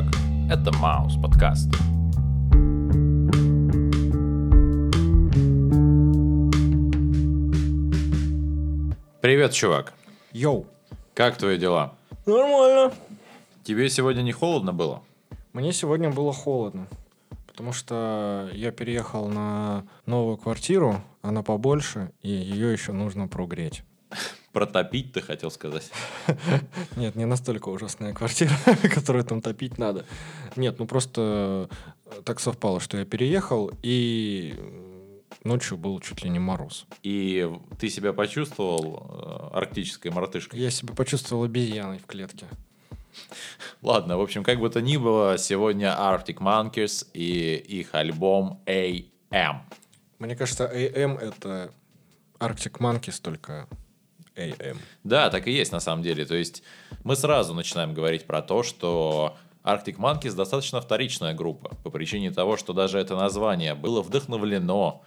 Как? Это Маус подкаст. Привет, чувак. Йоу. Как твои дела? Нормально. Тебе сегодня не холодно было? Мне сегодня было холодно, потому что я переехал на новую квартиру, она побольше, и ее еще нужно прогреть. Протопить ты хотел сказать? Нет, не настолько ужасная квартира, которую там топить надо. Нет, ну просто э, так совпало, что я переехал, и ночью был чуть ли не мороз. И ты себя почувствовал э, арктической мартышкой? Я себя почувствовал обезьяной в клетке. Ладно, в общем, как бы то ни было, сегодня Arctic Monkeys и их альбом AM. Мне кажется, AM — это Arctic Monkeys, только AM. Да, так и есть на самом деле. То есть мы сразу начинаем говорить про то, что Arctic Monkeys достаточно вторичная группа, по причине того, что даже это название было вдохновлено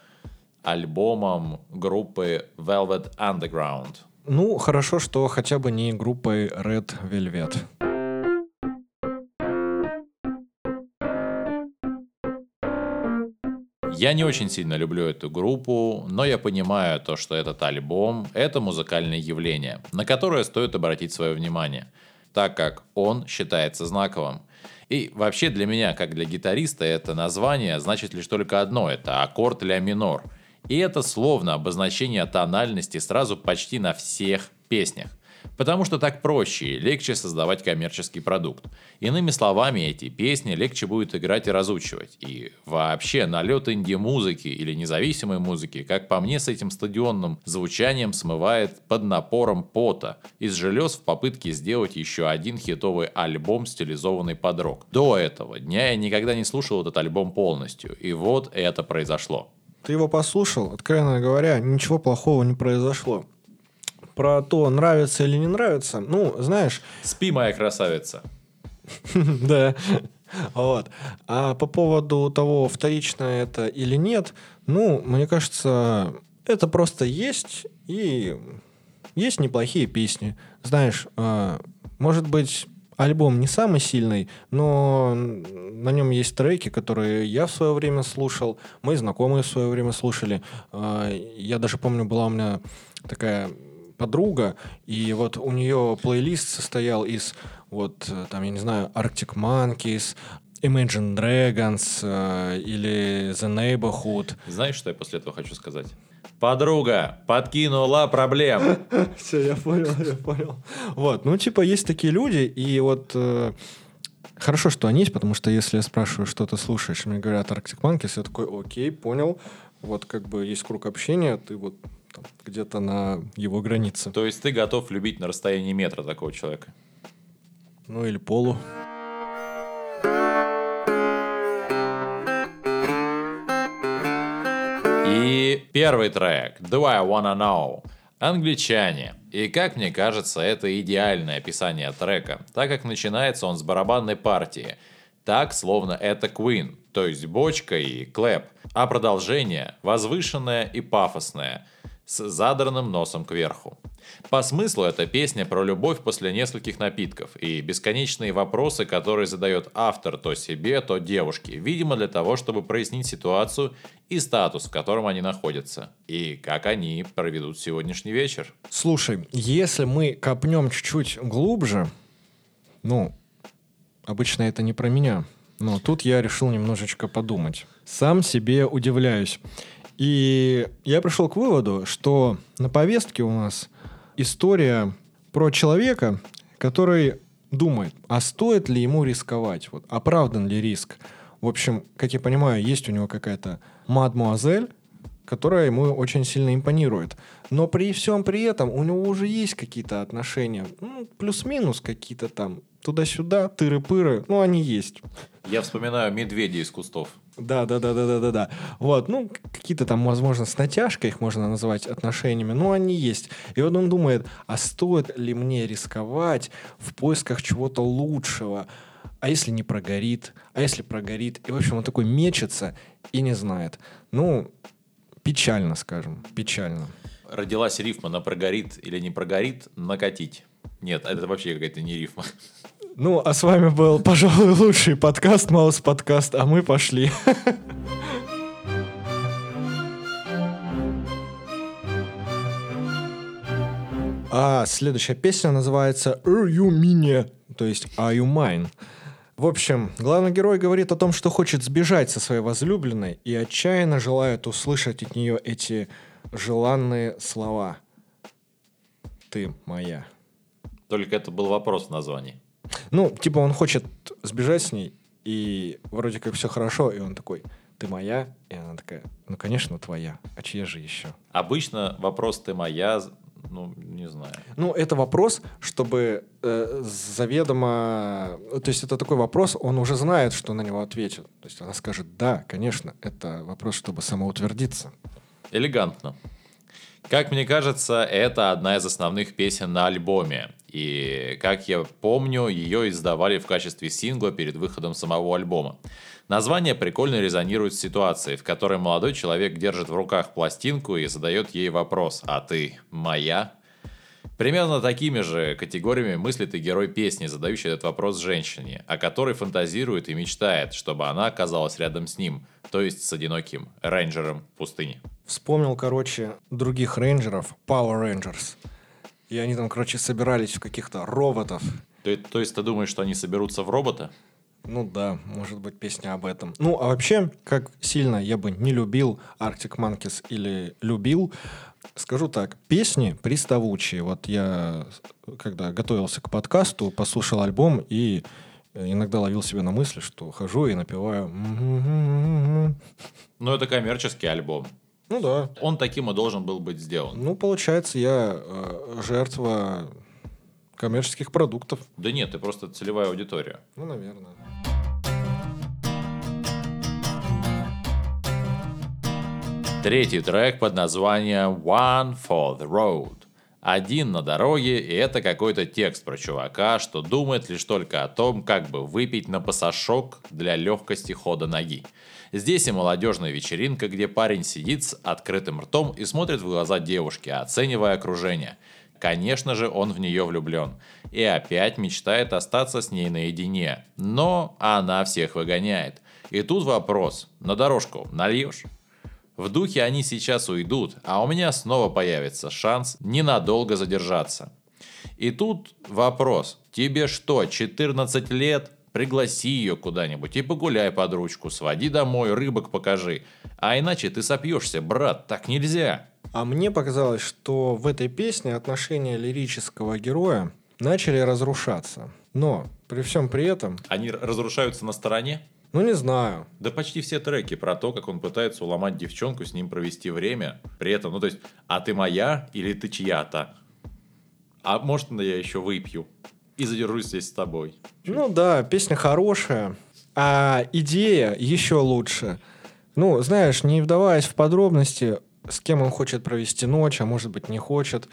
альбомом группы Velvet Underground. Ну, хорошо, что хотя бы не группой Red Velvet. Я не очень сильно люблю эту группу, но я понимаю то, что этот альбом — это музыкальное явление, на которое стоит обратить свое внимание, так как он считается знаковым. И вообще для меня, как для гитариста, это название значит лишь только одно — это аккорд ля минор. И это словно обозначение тональности сразу почти на всех песнях. Потому что так проще и легче создавать коммерческий продукт. Иными словами, эти песни легче будет играть и разучивать. И вообще, налет инди-музыки или независимой музыки, как по мне, с этим стадионным звучанием смывает под напором пота из желез в попытке сделать еще один хитовый альбом, стилизованный под рок. До этого дня я никогда не слушал этот альбом полностью, и вот это произошло. Ты его послушал, откровенно говоря, ничего плохого не произошло. Про то, нравится или не нравится, ну, знаешь... Спи, моя красавица. Да. Вот. А по поводу того, вторично это или нет, ну, мне кажется, это просто есть, и есть неплохие песни. Знаешь, а, может быть, альбом не самый сильный, но на нем есть треки, которые я в свое время слушал, мои знакомые в свое время слушали. А, Я даже помню, была у меня такая подруга, и вот у нее плейлист состоял из вот э, там, я не знаю, Arctic Monkeys, Imagine Dragons э, или The Neighborhood. Знаешь, что я после этого хочу сказать? Подруга подкинула проблем. Все, я понял, я понял. Вот, ну, типа, есть такие люди, и вот э, хорошо, что они есть, потому что если я спрашиваю, что ты слушаешь, мне говорят Arctic Monkeys, я такой, окей, понял. Вот как бы есть круг общения, ты вот где-то на его границе. То есть ты готов любить на расстоянии метра такого человека? Ну, или полу. И первый трек «Do I Wanna Know» Англичане. И как мне кажется, это идеальное описание трека, так как начинается он с барабанной партии. Так, словно это Queen, то есть бочка и клэп. А продолжение возвышенное и пафосное, с задранным носом кверху. По смыслу эта песня про любовь после нескольких напитков и бесконечные вопросы, которые задает автор то себе, то девушке, видимо для того, чтобы прояснить ситуацию и статус, в котором они находятся, и как они проведут сегодняшний вечер. Слушай, если мы копнем чуть-чуть глубже, ну, обычно это не про меня, но тут я решил немножечко подумать. Сам себе удивляюсь. И я пришел к выводу, что на повестке у нас история про человека, который думает, а стоит ли ему рисковать, вот, оправдан ли риск. В общем, как я понимаю, есть у него какая-то мадмуазель, которая ему очень сильно импонирует. Но при всем при этом у него уже есть какие-то отношения, ну, плюс-минус какие-то там, туда-сюда, тыры-пыры, ну, они есть. Я вспоминаю медведя из кустов. Да, да, да, да, да, да, да. Вот, ну, какие-то там, возможно, с натяжкой их можно называть отношениями, но они есть. И вот он думает, а стоит ли мне рисковать в поисках чего-то лучшего? А если не прогорит? А если прогорит? И, в общем, он такой мечется и не знает. Ну, печально, скажем, печально. Родилась рифма на прогорит или не прогорит, накатить. Нет, это вообще какая-то не рифма. Ну, а с вами был, пожалуй, лучший подкаст, Маус подкаст, а мы пошли. А следующая песня называется «Are you mine?» То есть «Are you mine?» В общем, главный герой говорит о том, что хочет сбежать со своей возлюбленной и отчаянно желает услышать от нее эти желанные слова. Ты моя. Только это был вопрос в названии. Ну, типа он хочет сбежать с ней, и вроде как все хорошо, и он такой, ты моя? И она такая, ну, конечно, твоя. А чья же еще? Обычно вопрос «ты моя» ну, не знаю. Ну, это вопрос, чтобы э, заведомо... То есть это такой вопрос, он уже знает, что на него ответит. То есть она скажет, да, конечно, это вопрос, чтобы самоутвердиться. Элегантно. Как мне кажется, это одна из основных песен на альбоме. И, как я помню, ее издавали в качестве сингла перед выходом самого альбома. Название прикольно резонирует с ситуацией, в которой молодой человек держит в руках пластинку и задает ей вопрос «А ты моя?». Примерно такими же категориями мыслит и герой песни, задающий этот вопрос женщине, о которой фантазирует и мечтает, чтобы она оказалась рядом с ним, то есть с одиноким рейнджером пустыни. Вспомнил, короче, других рейнджеров, Power Rangers. И они там, короче, собирались в каких-то роботов. То, то есть ты думаешь, что они соберутся в робота? Ну да, может быть песня об этом. Ну а вообще, как сильно я бы не любил Arctic Monkeys или любил, скажу так, песни приставучие. Вот я, когда готовился к подкасту, послушал альбом и иногда ловил себя на мысли, что хожу и напеваю. Ну это коммерческий альбом. Ну да. Он таким и должен был быть сделан. Ну, получается, я э, жертва коммерческих продуктов. Да нет, ты просто целевая аудитория. Ну, наверное. Третий трек под названием One for the Road. Один на дороге, и это какой-то текст про чувака, что думает лишь только о том, как бы выпить на пасашок для легкости хода ноги. Здесь и молодежная вечеринка, где парень сидит с открытым ртом и смотрит в глаза девушки, оценивая окружение. Конечно же, он в нее влюблен. И опять мечтает остаться с ней наедине. Но она всех выгоняет. И тут вопрос. На дорожку нальешь? В духе они сейчас уйдут, а у меня снова появится шанс ненадолго задержаться. И тут вопрос. Тебе что, 14 лет? Пригласи ее куда-нибудь и погуляй под ручку, своди домой, рыбок покажи. А иначе ты сопьешься, брат, так нельзя. А мне показалось, что в этой песне отношения лирического героя начали разрушаться. Но при всем при этом... Они разрушаются на стороне? Ну, не знаю. Да почти все треки про то, как он пытается уломать девчонку, с ним провести время. При этом, ну то есть, а ты моя или ты чья-то? А может, я еще выпью и задержусь здесь с тобой? Ну да, песня хорошая, а идея еще лучше. Ну, знаешь, не вдаваясь в подробности, с кем он хочет провести ночь, а может быть не хочет.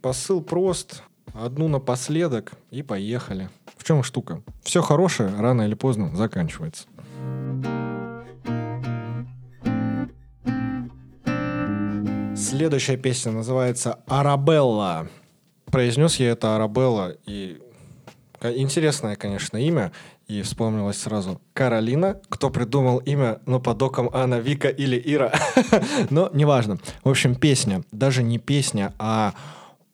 Посыл прост. Одну напоследок и поехали. В чем штука? Все хорошее рано или поздно заканчивается. Следующая песня называется «Арабелла». Произнес я это «Арабелла», и интересное, конечно, имя. И вспомнилось сразу Каролина. Кто придумал имя, ну, по докам Анна, Вика или Ира. Но неважно. В общем, песня. Даже не песня, а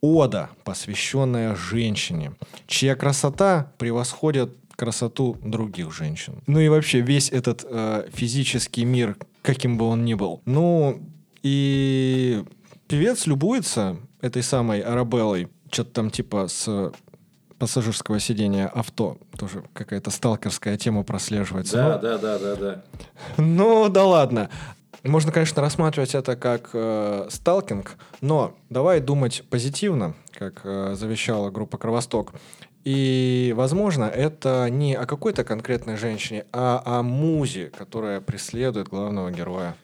ода, посвященная женщине, чья красота превосходит красоту других женщин. Ну и вообще весь этот э, физический мир, каким бы он ни был. Ну и певец любуется этой самой Арабеллой, что-то там типа с пассажирского сидения авто. Тоже какая-то сталкерская тема прослеживается. Да, но... да, да, да, да. Ну, да ладно. Можно, конечно, рассматривать это как э, сталкинг, но давай думать позитивно, как э, завещала группа Кровосток. И, возможно, это не о какой-то конкретной женщине, а о музе, которая преследует главного героя.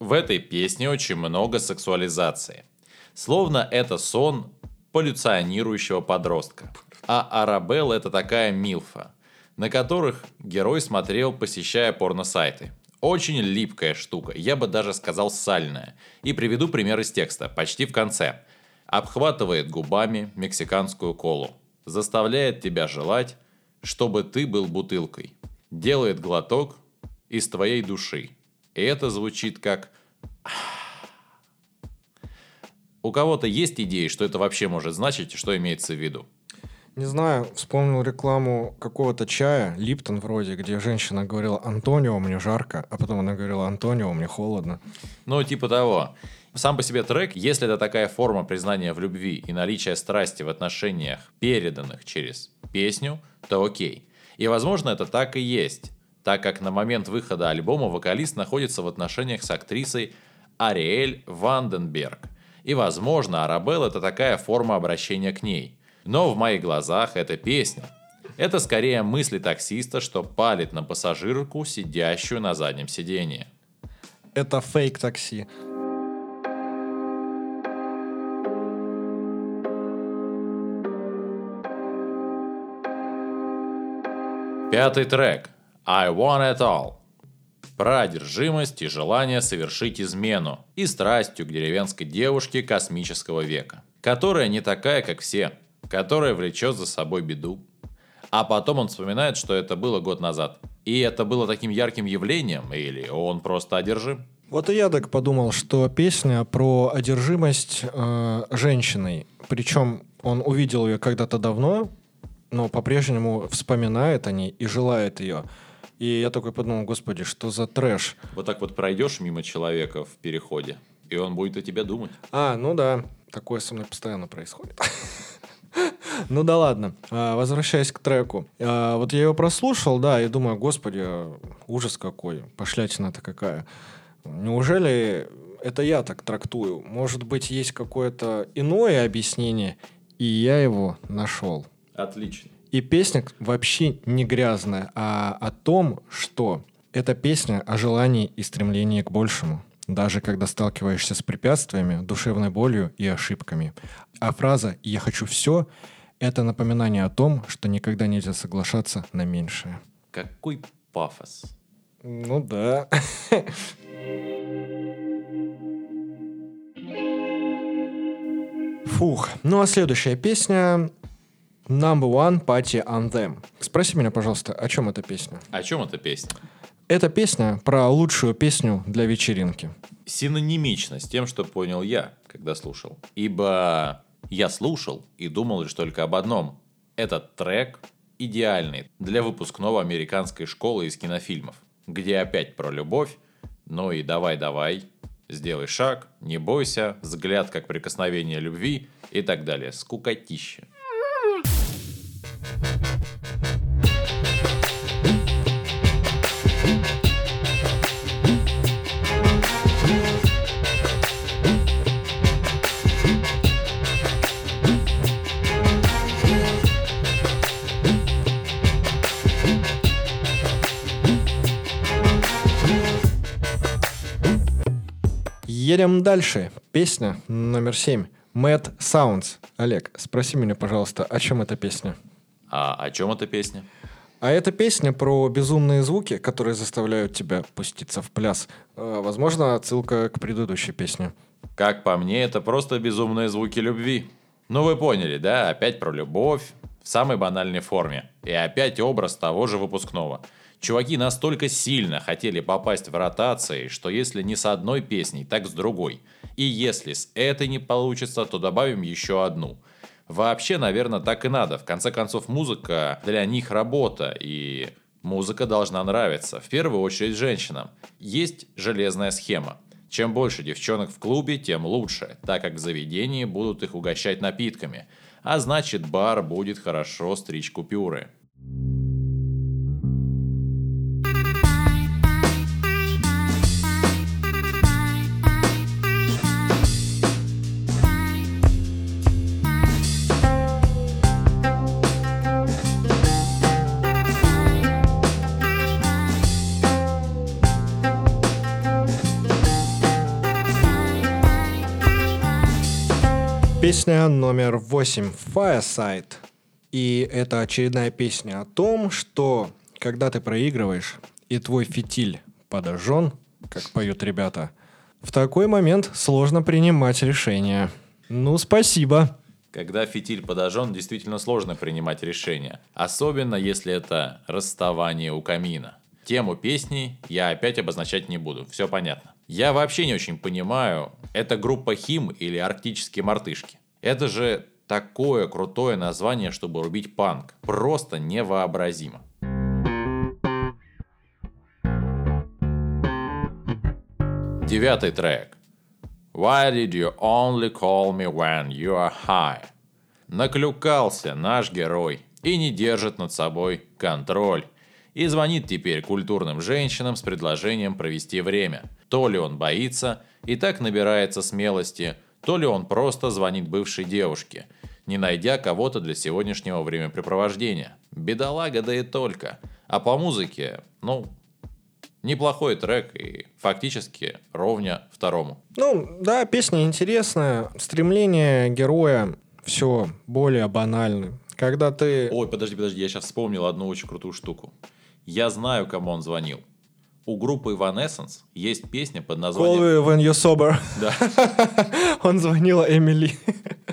В этой песне очень много сексуализации. Словно это сон полюционирующего подростка. А Арабелла это такая милфа, на которых герой смотрел, посещая порносайты. Очень липкая штука, я бы даже сказал сальная. И приведу пример из текста, почти в конце. Обхватывает губами мексиканскую колу. Заставляет тебя желать чтобы ты был бутылкой. Делает глоток из твоей души. И это звучит как... У кого-то есть идеи, что это вообще может значить, что имеется в виду? Не знаю, вспомнил рекламу какого-то чая, Липтон вроде, где женщина говорила «Антонио, мне жарко», а потом она говорила «Антонио, мне холодно». Ну, типа того. Сам по себе трек, если это такая форма признания в любви и наличия страсти в отношениях, переданных через песню, то окей. И возможно это так и есть, так как на момент выхода альбома вокалист находится в отношениях с актрисой Ариэль Ванденберг. И возможно Арабелл это такая форма обращения к ней. Но в моих глазах это песня. Это скорее мысли таксиста, что палит на пассажирку, сидящую на заднем сидении. Это фейк такси. Пятый трек. I Want It All. Про одержимость и желание совершить измену и страстью к деревенской девушке космического века, которая не такая, как все, которая влечет за собой беду. А потом он вспоминает, что это было год назад. И это было таким ярким явлением, или он просто одержим? Вот и я так подумал, что песня про одержимость э, женщиной. Причем он увидел ее когда-то давно, но по-прежнему вспоминает о ней и желает ее. И я такой подумал, господи, что за трэш. Вот так вот пройдешь мимо человека в переходе, и он будет о тебе думать. А, ну да, такое со мной постоянно происходит. Ну да ладно. А, возвращаясь к треку. А, вот я его прослушал, да, и думаю, господи, ужас какой, пошлятина-то какая. Неужели это я так трактую? Может быть, есть какое-то иное объяснение, и я его нашел. Отлично. И песня вообще не грязная, а о том, что эта песня о желании и стремлении к большему, даже когда сталкиваешься с препятствиями, душевной болью и ошибками. А фраза «я хочу все» — это напоминание о том, что никогда нельзя соглашаться на меньшее. Какой пафос. Ну да. Фух. Ну а следующая песня Number One Party Anthem. Спроси меня, пожалуйста, о чем эта песня? О чем эта песня? Эта песня про лучшую песню для вечеринки. Синонимично с тем, что понял я, когда слушал. Ибо я слушал и думал лишь только об одном. Этот трек идеальный для выпускного американской школы из кинофильмов, где опять про любовь, ну и давай-давай, сделай шаг, не бойся, взгляд как прикосновение любви и так далее. Скукотища. Едем дальше. Песня номер семь. Mad Sounds. Олег, спроси меня, пожалуйста, о чем эта песня? А о чем эта песня? А эта песня про безумные звуки, которые заставляют тебя пуститься в пляс. Э, Возможно, отсылка к предыдущей песне. Как по мне, это просто безумные звуки любви. Ну вы поняли, да? Опять про любовь в самой банальной форме. И опять образ того же выпускного. Чуваки настолько сильно хотели попасть в ротации, что если не с одной песней, так с другой. И если с этой не получится, то добавим еще одну. Вообще, наверное, так и надо. В конце концов, музыка для них работа, и музыка должна нравиться. В первую очередь женщинам. Есть железная схема. Чем больше девчонок в клубе, тем лучше, так как в заведении будут их угощать напитками. А значит, бар будет хорошо стричь купюры. Песня номер восемь Fireside. И это очередная песня о том, что когда ты проигрываешь, и твой фитиль подожжен, как поют ребята, в такой момент сложно принимать решения. Ну, спасибо. Когда фитиль подожжен, действительно сложно принимать решения. Особенно, если это расставание у камина. Тему песни я опять обозначать не буду, все понятно. Я вообще не очень понимаю, это группа Хим или Арктические мартышки. Это же такое крутое название, чтобы рубить панк. Просто невообразимо. Девятый трек. Why did you only call me when you are high? Наклюкался наш герой и не держит над собой контроль. И звонит теперь культурным женщинам с предложением провести время. То ли он боится и так набирается смелости, то ли он просто звонит бывшей девушке, не найдя кого-то для сегодняшнего времяпрепровождения. Бедолага, да и только. А по музыке, ну, неплохой трек и фактически ровня второму. Ну, да, песня интересная. Стремление героя все более банальны. Когда ты... Ой, подожди, подожди, я сейчас вспомнил одну очень крутую штуку. Я знаю, кому он звонил. У группы Evanescence есть песня под названием... Call when you're sober. Да. Он звонил Эмили.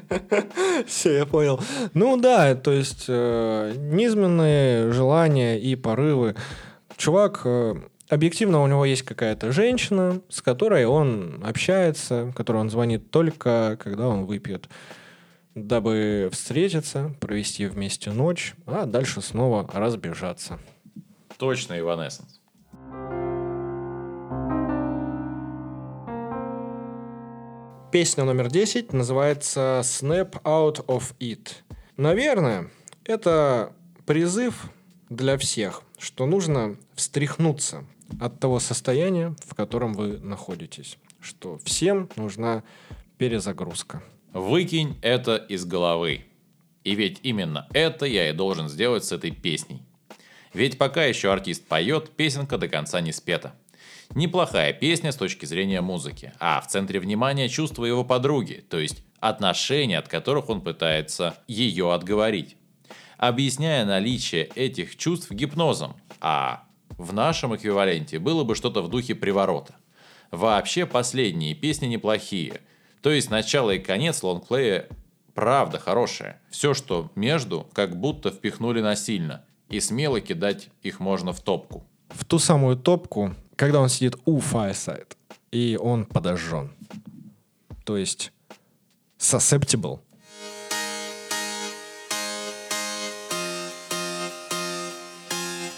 Все, я понял. Ну да, то есть э, низменные желания и порывы. Чувак, э, объективно у него есть какая-то женщина, с которой он общается, которой он звонит только, когда он выпьет дабы встретиться, провести вместе ночь, а дальше снова разбежаться. Точно Evanescence. Песня номер 10 называется «Snap Out of It». Наверное, это призыв для всех, что нужно встряхнуться от того состояния, в котором вы находитесь. Что всем нужна перезагрузка. Выкинь это из головы. И ведь именно это я и должен сделать с этой песней. Ведь пока еще артист поет, песенка до конца не спета. Неплохая песня с точки зрения музыки, а в центре внимания чувства его подруги, то есть отношения, от которых он пытается ее отговорить, объясняя наличие этих чувств гипнозом, а в нашем эквиваленте было бы что-то в духе приворота. Вообще последние песни неплохие, то есть начало и конец лонгплея правда хорошее. Все, что между, как будто впихнули насильно, и смело кидать их можно в топку. В ту самую топку, когда он сидит у Fireside, и он подожжен. То есть susceptible.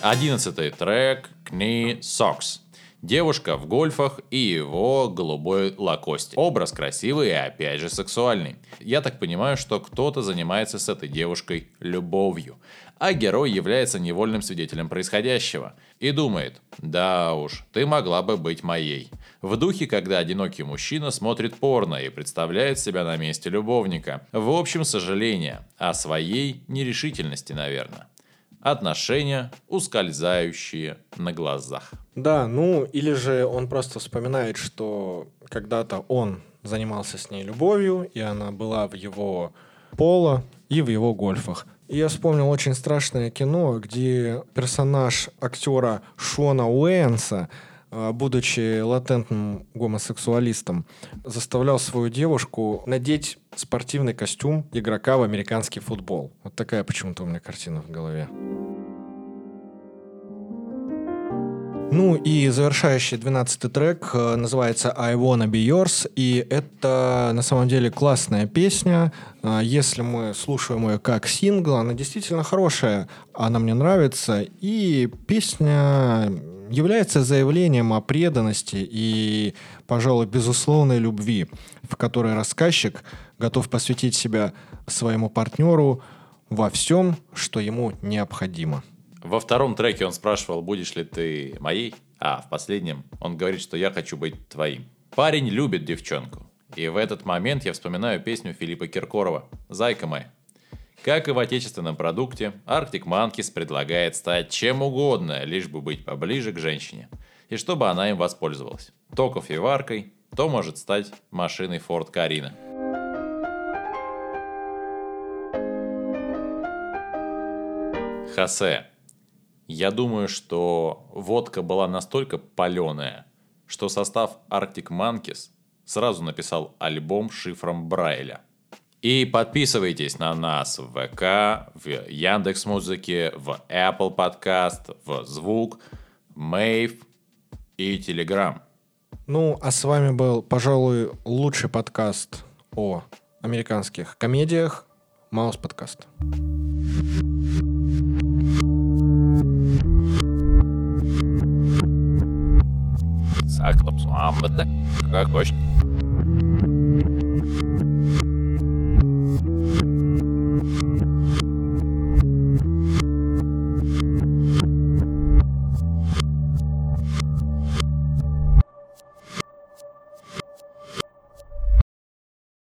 Одиннадцатый трек Knee Socks. Девушка в гольфах и его голубой лакосте. Образ красивый и опять же сексуальный. Я так понимаю, что кто-то занимается с этой девушкой любовью, а герой является невольным свидетелем происходящего и думает, да уж, ты могла бы быть моей. В духе, когда одинокий мужчина смотрит порно и представляет себя на месте любовника. В общем, сожаление о своей нерешительности, наверное отношения, ускользающие на глазах. Да, ну или же он просто вспоминает, что когда-то он занимался с ней любовью, и она была в его поло и в его гольфах. Я вспомнил очень страшное кино, где персонаж актера Шона Уэйнса будучи латентным гомосексуалистом, заставлял свою девушку надеть спортивный костюм игрока в американский футбол. Вот такая почему-то у меня картина в голове. Ну и завершающий 12 трек э, называется «I Wanna Be Yours», и это на самом деле классная песня. А, если мы слушаем ее как сингл, она действительно хорошая, она мне нравится, и песня является заявлением о преданности и, пожалуй, безусловной любви, в которой рассказчик готов посвятить себя своему партнеру во всем, что ему необходимо. Во втором треке он спрашивал, будешь ли ты моей, а в последнем он говорит, что я хочу быть твоим. Парень любит девчонку. И в этот момент я вспоминаю песню Филиппа Киркорова «Зайка моя». Как и в отечественном продукте, Arctic Monkeys предлагает стать чем угодно, лишь бы быть поближе к женщине, и чтобы она им воспользовалась. То кофеваркой, то может стать машиной Ford Карина. Хосе. Я думаю, что водка была настолько паленая, что состав Arctic Monkeys сразу написал альбом шифром Брайля. И подписывайтесь на нас в ВК, в Яндекс Музыке, в Apple Podcast, в Звук, Мейв и Телеграм. Ну, а с вами был, пожалуй, лучший подкаст о американских комедиях Маус подкаст. Aklos Muhammed'e. Güzel koştu.